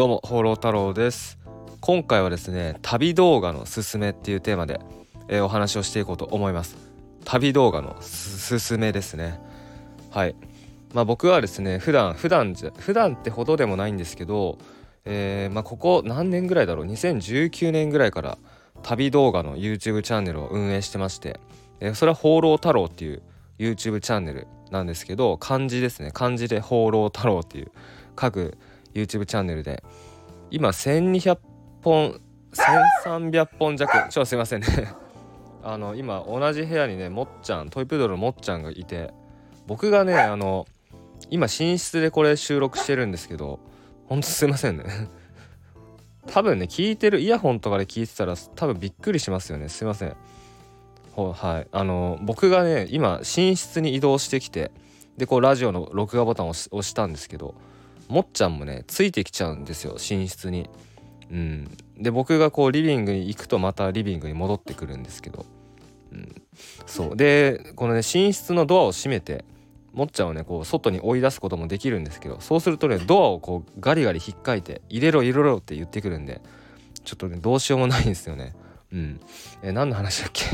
どうも放浪太郎です。今回はですね旅動画のすすめっていうテーマで、えー、お話をしていこうと思います。旅動画のすすめですね。はい。まあ僕はですね普段普段じゃ普段ってほどでもないんですけどえー、まあここ何年ぐらいだろう？2019年ぐらいから旅動画の YouTube チャンネルを運営してまして、えー、それは放浪太郎っていう YouTube チャンネルなんですけど漢字ですね。漢字で放浪太郎っていう各 YouTube チャンネルで。今1200本1300本弱ちょっとすいませんね。あの今同じ部屋にねもっちゃんトイプードルのもっちゃんがいて。僕がねあの今寝室でこれ収録してるんですけどほんとすいませんね。多分ね聞いてるイヤホンとかで聞いてたら多分びっくりしますよね。すいません。はい。あの僕がね今寝室に移動してきてでこうラジオの録画ボタンを押したんですけどもっちゃんもねついてきちゃうんですよ寝室に。うん、で僕がこうリビングに行くとまたリビングに戻ってくるんですけど、うん、そうでこのね寝室のドアを閉めてもっちゃんをねこう外に追い出すこともできるんですけどそうするとねドアをこうガリガリ引っかいて入れろ入れろって言ってくるんでちょっとねどうしようもないんですよね。うん、え何の話だっけ？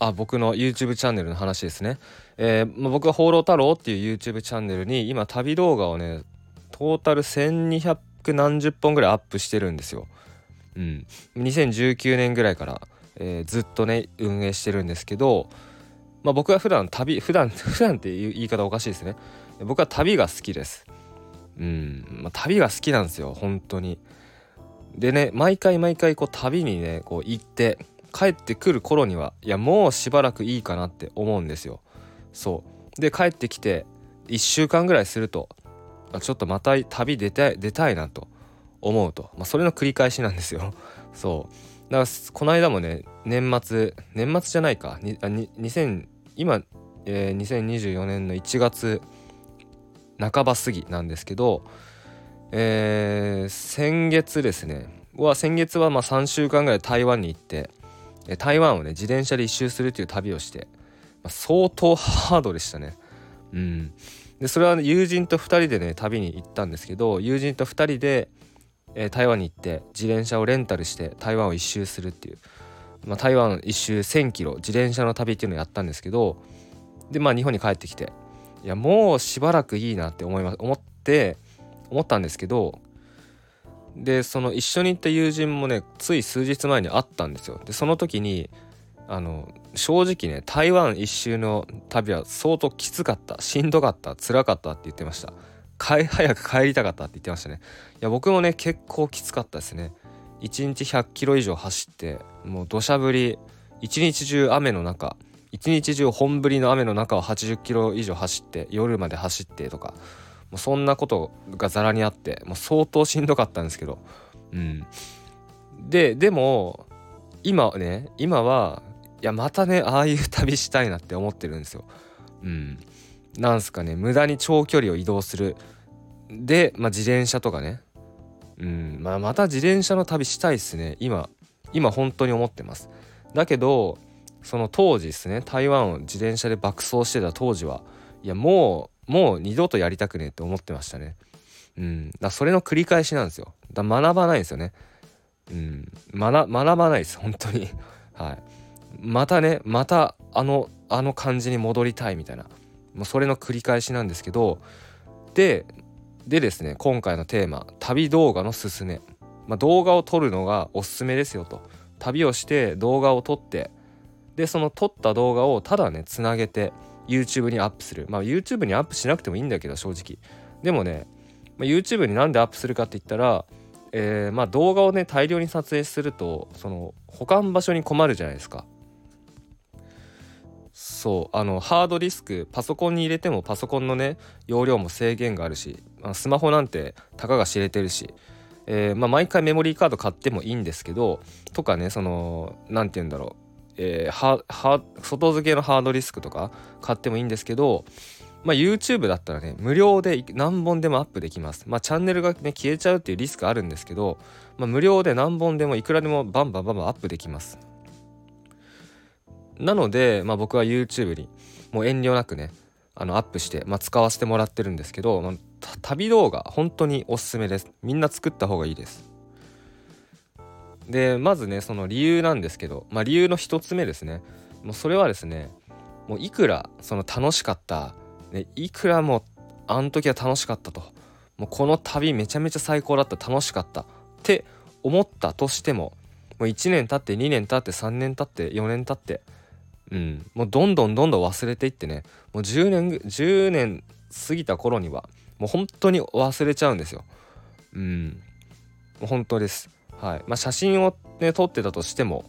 あ僕の YouTube チャンネルの話ですね。えーまあ、僕は「放浪太郎」っていう YouTube チャンネルに今旅動画をねトータル1200何十本ぐらいアップしてるんですよ。うん、2019年ぐらいから、えー、ずっとね運営してるんですけど、まあ、僕は普段旅普段 普段っていう言い方おかしいですね僕は旅が好きです。うん、まあ、旅が好きなんですよ本当に。でね毎回毎回こう旅にねこう行って帰ってくる頃にはいやもうしばらくいいかなって思うんですよ。そう。で帰ってきて1週間ぐらいするとちょっとまた旅出たい出たいなと思うと、まあ、それの繰り返しなんですよ。そう。だからこの間もね年末年末じゃないか。にあに2000今、えー、2024年の1月半ば過ぎなんですけど、えー、先月ですね。は先月はまあ3週間ぐらい台湾に行って台湾をね自転車で一周するっていう旅をして、あ、相当ハードでしたね。うん、でそれは、友人と2人でね旅に行ったんですけど友人と2人で、えー、台湾に行って自転車をレンタルして台湾を一周するっていう、まあ、台湾一周1,000キロ自転車の旅っていうのをやったんですけどでまあ日本に帰ってきていやもうしばらくいいなって思いま思って思ったんですけどでその一緒に行った友人もねつい数日前に会ったんですよ。でその時にあの正直ね台湾一周の旅は相当きつかったしんどかった辛かったって言ってました。早く帰りたかったって言ってましたね。いや僕もね結構きつかったですね。1日100キロ以上走ってもう土砂降り一日中雨の中一日中本降りの雨の中を80キロ以上走って夜まで走ってとかもうそんなことがざらにあってもう相当しんどかったんですけど。うん。ででも今ね今はいやまたねああいう旅したいなって思ってるんですよ。うん。なんすかね無駄に長距離を移動する。で、まあ、自転車とかね。うん。まあ、また自転車の旅したいっすね。今今本当に思ってます。だけどその当時ですね台湾を自転車で爆走してた当時は。いやもうもう二度とやりたくねえって思ってましたね。うん。だそれの繰り返しなんですよ。だ学ばないんですよね。うん。学学ばないです本当に。はい。またねまたあのあの感じに戻りたいみたいな。もうそれの繰り返しなんですけどででですね今回のテーマ旅動画のすすめ、まあ、動画を撮るのがおすすめですよと。旅をして動画を撮ってでその撮った動画をただねつなげて YouTube にアップする。まあ YouTube にアップしなくてもいいんだけど正直。でもね、まあ、YouTube になんでアップするかって言ったらえー、まあ動画をね大量に撮影するとその保管場所に困るじゃないですか。そうあのハードディスクパソコンに入れてもパソコンのね容量も制限があるしスマホなんてたかが知れてるし、えー、まあ、毎回メモリーカード買ってもいいんですけどとかねその何て言うんだろう、えー、外付けのハードディスクとか買ってもいいんですけどまあ、YouTube だったらね無料で何本でもアップできます。まあ、チャンネルがね消えちゃうっていうリスクあるんですけど、まあ、無料で何本でもいくらでもバンバンバンバンアップできます。なので、まあ、僕は YouTube にもう遠慮なくねあのアップして、まあ、使わせてもらってるんですけど、まあ、旅動画本当におすすめです。みんな作った方がいいです。でまずねその理由なんですけど、まあ、理由の一つ目ですね。もうそれはですねもういくらその楽しかった、ね、いくらもあの時は楽しかったと。もうこの旅めちゃめちゃ最高だった楽しかったって思ったとしてももう1年経って2年経って3年経って4年経ってうん。もうどんどんどんどん忘れていってね。もう10年10年過ぎた頃にはもう本当に忘れちゃうんですよ。うん。本当です。はい。まあ写真をね撮ってたとしても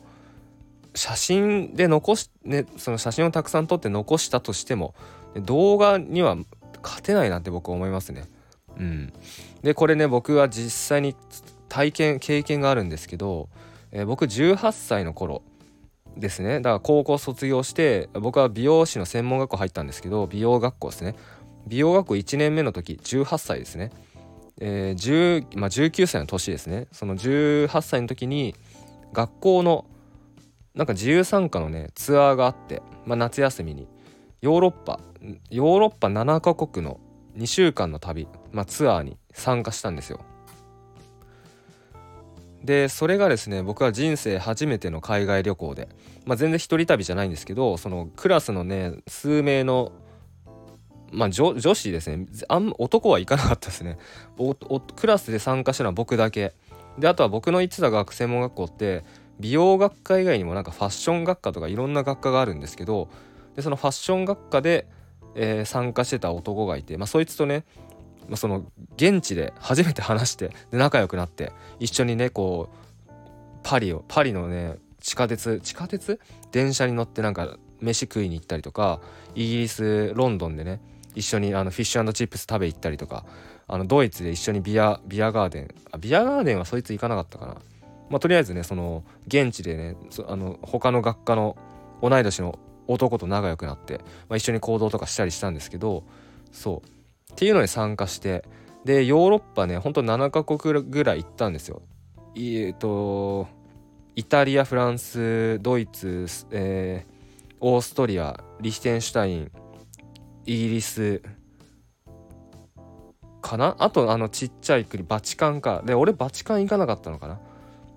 写真で残しねその写真をたくさん撮って残したとしても動画には勝てないなって僕思いますね。うん。でこれね僕は実際に体験経験があるんですけど、えー、僕18歳の頃ですね。だから高校卒業して僕は美容師の専門学校入ったんですけど美容学校ですね。美容学校1年目の時18歳ですね、えー10まあ、19歳の年ですね。その18歳の時に学校のなんか自由参加のねツアーがあって、まあ、夏休みにヨーロッパヨーロッパ7カ国の2週間の旅、まあ、ツアーに参加したんですよ。でそれがですね僕は人生初めての海外旅行で、まあ、全然一人旅じゃないんですけどそのクラスのね数名のまあ女女子ですねあん男は行かなかったですね。クラスで参加したのは僕だけ。であとは僕の行ってた学専門学校って美容学科以外にもなんかファッション学科とかいろんな学科があるんですけどでそのファッション学科で、えー、参加してた男がいて、まあ、そいつとね、その現地で初めて話してで仲良くなって一緒にねこうパリをパリのね地下鉄地下鉄？電車に乗ってなんか飯食いに行ったりとかイギリスロンドンでね一緒にあのフィッシュチップス食べ行ったりとかあのドイツで一緒にビアビアガーデンあビアガーデンはそいつ行かなかったかな。まあとりあえずねその現地でねあの他の学科の同い年の男と仲良くなって、まあ、一緒に行動とかしたりしたんですけどそう。っていうのに参加してでヨーロッパねほんと7カ国ぐらい行ったんですよ。えっとイタリアフランスドイツ、えー、オーストリアリヒテンシュタインイギリスかな？あとあのちっちゃい国バチカンか。で俺バチカン行かなかったのかな？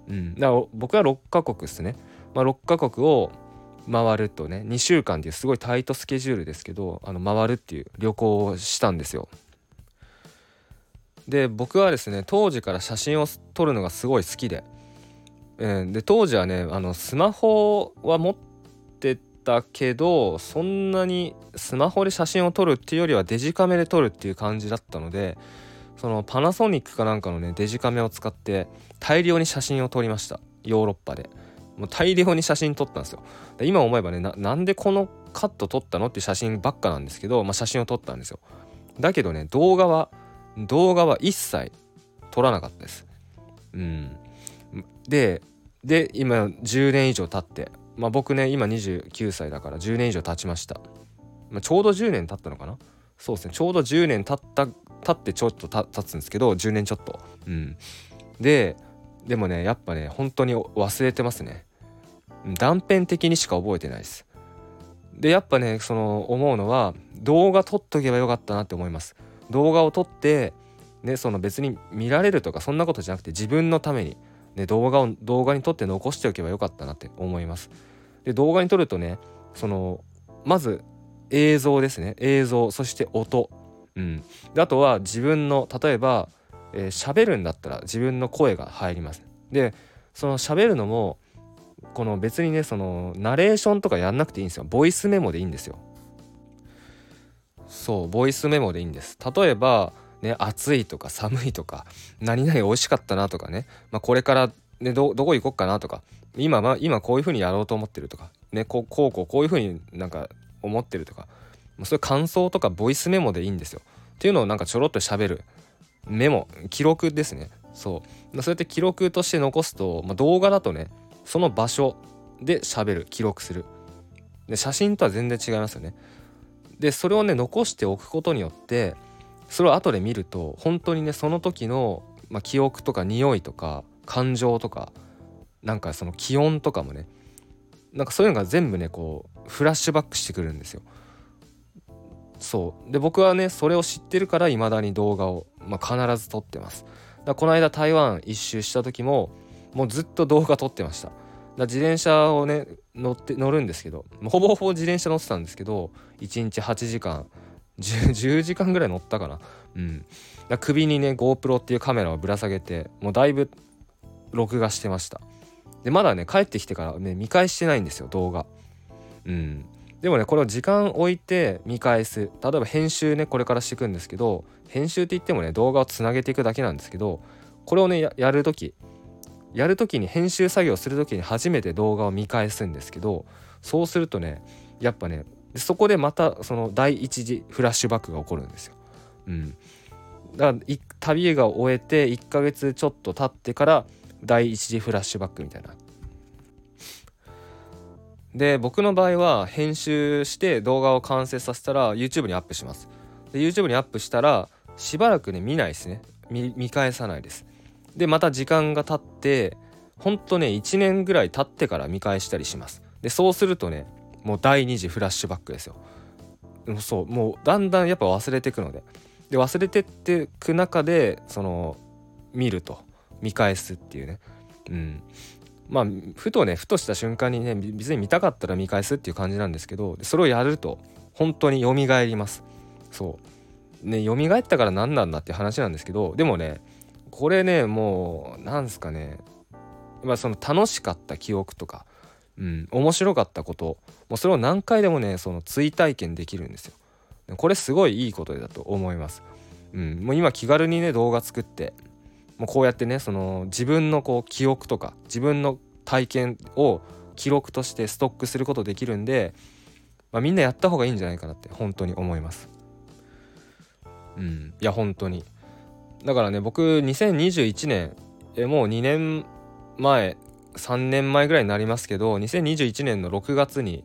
うん。だから僕は6カ国ですね、まあ、6カ国を回るとね2週間っていうすごいタイトスケジュールですけどあの回るっていう旅行をしたんですよ。で僕はですね当時から写真を撮るのがすごい好きで,、えー、で当時はねあのスマホは持ってたけどそんなにスマホで写真を撮るっていうよりはデジカメで撮るっていう感じだったのでそのパナソニックかなんかのねデジカメを使って大量に写真を撮りましたヨーロッパで。もう大量に写真撮ったんですよ。今思えばねなんでこのカット撮ったのって写真ばっかなんですけど、まあ、写真を撮ったんですよ。だけどね動画は動画は一切撮らなかったです。うん。でで今10年以上経ってまあ僕ね今29歳だから10年以上経ちました、まあ、ちょうど10年経ったのかな？そうですねちょうど10年経った経ってちょっと経つんですけど10年ちょっと。うん。ででもねやっぱね本当に忘れてますね。断片的にしか覚えてないです。でやっぱねその思うのは動画撮っとけばよかったなって思います。動画を撮ってねその別に見られるとかそんなことじゃなくて自分のために、ね、動画を動画に撮って残しておけばよかったなって思います。で動画に撮るとねそのまず映像ですね。映像そして音。うん。であとは自分の例えばえー、喋るんだったら自分の声が入ります。でその喋るのもこの別にねそのナレーションとかやんなくていいんですよ。ボイスメモでいいんですよ。そうボイスメモでいいんです。例えばね暑いとか寒いとか何々美味しかったなとかね、まあ、これからねどどこ行こっかなとか。今まあ今こういう風にやろうと思ってるとか。ねこうこうこうこういう風になんか思ってるとか。そういう感想とかボイスメモでいいんですよ。っていうのをなんかちょろっと喋る。メモ記録ですね。そう。そうやって記録として残すと、まあ、動画だとねその場所で喋る記録する。で写真とは全然違いますよね。でそれをね残しておくことによってそれを後で見ると本当にねその時の、まあ、記憶とか匂いとか感情とかなんかその気温とかもねなんかそういうのが全部ねこうフラッシュバックしてくるんですよ。そう。で僕はねそれを知ってるから未だに動画を、まあ、必ず撮ってます。だこの間台湾一周した時ももうずっと動画撮ってました。だ自転車をね乗って乗るんですけどほぼほぼ自転車乗ってたんですけど1日8時間 10, 10, 時間ぐらい乗ったかな。うん。だ首にね GoPro っていうカメラをぶら下げてもうだいぶ録画してました。でまだね帰ってきてからね見返してないんですよ動画。うん。でもねこれを時間置いて見返す。例えば編集ねこれからしていくんですけど編集って言ってもね動画をつなげていくだけなんですけどこれをねやる時やる時に編集作業する時に初めて動画を見返すんですけどそうするとねやっぱねそこでまたその第一次フラッシュバックが起こるんですよ。うん、だから旅が終えて1ヶ月ちょっと経ってから第一次フラッシュバックみたいな。で僕の場合は編集して動画を完成させたら YouTube にアップします。で YouTube にアップしたらしばらくね見ないですね。見返さないです。でまた時間が経ってほんとね1年ぐらい経ってから見返したりします。でそうするとねもう第2次フラッシュバックですよ。そうもうだんだんやっぱ忘れてくので。で忘れてってく中でその見ると。見返すっていうね。うん。まあふとねふとした瞬間にね別に見たかったら見返すっていう感じなんですけどそれをやると本当に蘇ります。そう。ね蘇ったから何なんだって話なんですけどでもねこれねもうなんすかね。まあその楽しかった記憶とかうん面白かったこともうそれを何回でもねその追体験できるんですよ。これすごいいいことだと思います。うんもう今気軽にね動画作ってもうこうやってねその自分のこう記憶とか自分の体験を記録としてストックすることできるんで、まあ、みんなやった方がいいんじゃないかなって本当に思います。うん。いや本当に。だからね僕2021年えもう2年前3年前ぐらいになりますけど2021年の6月に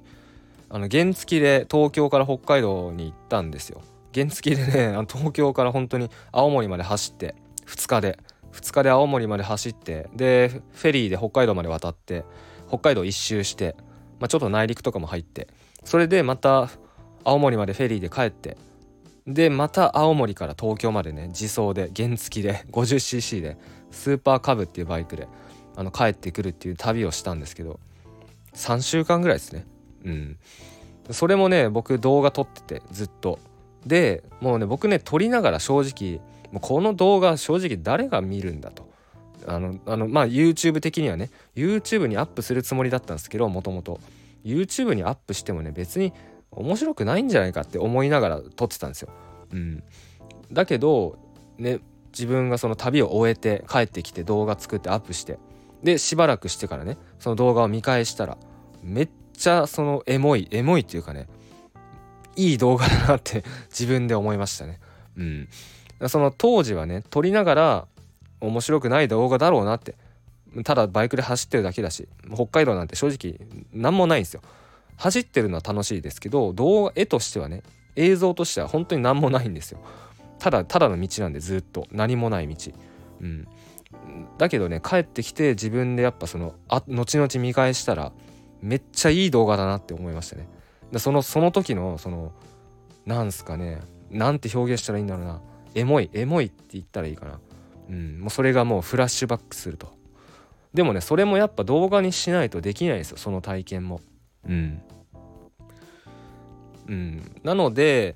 あの原付で東京から北海道に行ったんですよ。原付でねあの東京から本当に青森まで走って2日で。2日で青森まで走ってでフェリーで北海道まで渡って北海道一周して、まあ、ちょっと内陸とかも入ってそれでまた青森までフェリーで帰ってでまた青森から東京までね自走で原付で 50cc でスーパーカブっていうバイクであの帰ってくるっていう旅をしたんですけど3週間ぐらいですね。うん。それもね僕動画撮っててずっと。でもうね僕ね撮りながら正直もうこの動画正直誰が見るんだと。あのあのまあ YouTube 的にはね YouTube にアップするつもりだったんですけどもともと YouTube にアップしてもね別に面白くないんじゃないかって思いながら撮ってたんですよ。うん、だけどね自分がその旅を終えて帰ってきて動画作ってアップしてでしばらくしてからねその動画を見返したらめっちゃそのエモいエモいっていうかねいい動画だなって 自分で思いましたね。うん、その当時はね撮りながら面白くない動画だろうなってただバイクで走ってるだけだし北海道なんて正直何もないんですよ。走ってるのは楽しいですけど動画絵としてはね映像としては本当に何もないんですよ。ただただの道なんでずっと何もない道。うん、だけどね帰ってきて自分でやっぱそのあ後々見返したらめっちゃいい動画だなって思いましたね。でそのその時のそのなんすかねなんて表現したらいいんだろうなエモいエモいって言ったらいいかな。うん、もうそれがもうフラッシュバックすると。でもねそれもやっぱ動画にしないとできないですよその体験も。うん。うん、なので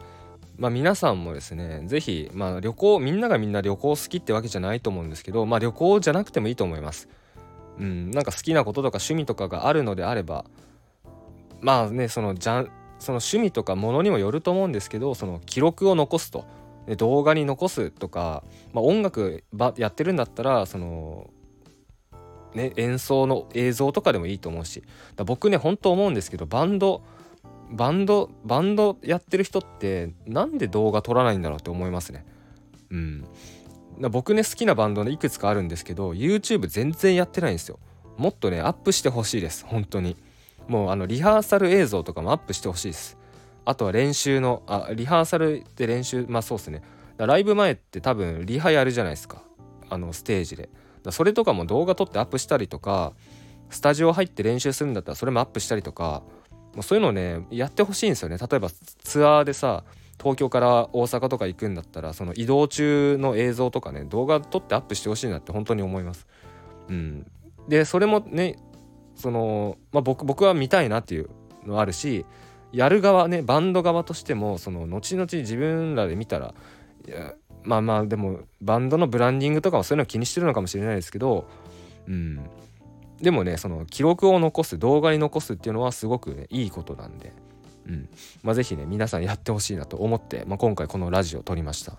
まあ、皆さんもですね是非、まあ、旅行みんながみんな旅行好きってわけじゃないと思うんですけど、まあ、旅行じゃなくてもいいと思います。うん、なんか好きなこととか趣味とかがあるのであればまあねそのじゃその趣味とかものにもよると思うんですけどその記録を残すと動画に残すとか、まあ、音楽ばやってるんだったらその、ね、演奏の映像とかでもいいと思うし。僕ね本当思うんですけどバンドバンドバンドやってる人ってなんで動画撮らないんだろうって思いますね。うん。僕ね好きなバンドねいくつかあるんですけど YouTube 全然やってないんですよ。もっとねアップしてほしいです。本当に。もうあのリハーサル映像とかもアップしてほしいです。あとは練習のあリハーサルで練習まあそうっすね。ライブ前って多分リハやるじゃないですか。あのステージで。それとかも動画撮ってアップしたりとかスタジオ入って練習するんだったらそれもアップしたりとかもうそういうのをねやってほしいんですよね例えばツアーでさ東京から大阪とか行くんだったらその移動中の映像とかね動画撮ってアップしてほしいなって本当に思います。うん、でそれもねその、まあ、僕僕は見たいなっていうのあるしやる側ねバンド側としてもその後々自分らで見たらいやまあまあでもバンドのブランディングとかもそういうの気にしてるのかもしれないですけど、うん、でもねその記録を残す動画に残すっていうのはすごくねいいことなんで、うんまあ、是非ね皆さんやってほしいなと思って、まあ、今回このラジオを撮りました。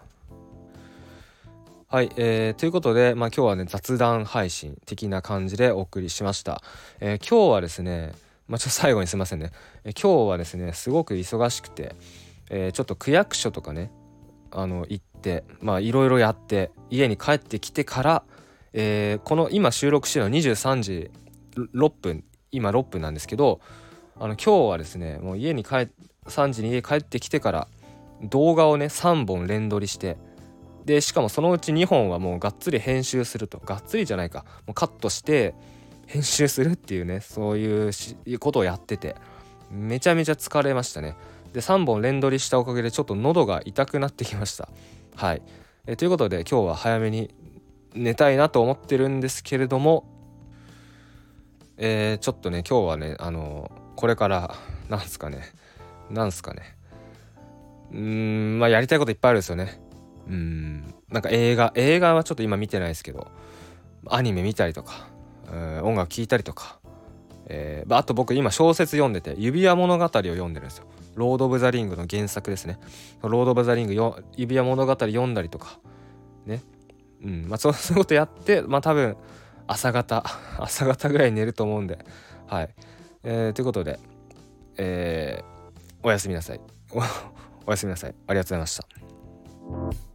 はい、えー、ということで、まあ、今日はね雑談配信的な感じでお送りしました。えー、今日はですね、まあ、ちょっと最後にすいませんね、えー、今日はですねすごく忙しくて、えー、ちょっと区役所とかねあの行ってまあいろいろやって家に帰ってきてから、えー、この今収録してるの23時6分今6分なんですけどあの今日はですねもう家に帰3時に家帰ってきてから動画をね3本連撮りしてでしかもそのうち2本はもうがっつり編集すると。がっつりじゃないか。もうカットして編集するっていうねそういうことをやっててめちゃめちゃ疲れましたね。で3本連撮りしたおかげでちょっと喉が痛くなってきました。はい。えということで今日は早めに寝たいなと思ってるんですけれどもえー、ちょっとね今日はねあのこれからなんすかねなんすかね。うんまあやりたいこといっぱいあるんですよね。うんなんか映画映画はちょっと今見てないですけどアニメ見たりとか音楽聴いたりとか、えー、あと僕今小説読んでて指輪物語を読んでるんですよ。ロード・オブ・ザ・リングの原作ですね。ロード・オブ・ザ・リングよ指輪物語読んだりとか。ね。うん。まあ そういうことやってまあ多分朝方 朝方ぐらい寝ると思うんで。はい、えー、ということでえー、おやすみなさい。おやすみなさい。ありがとうございました。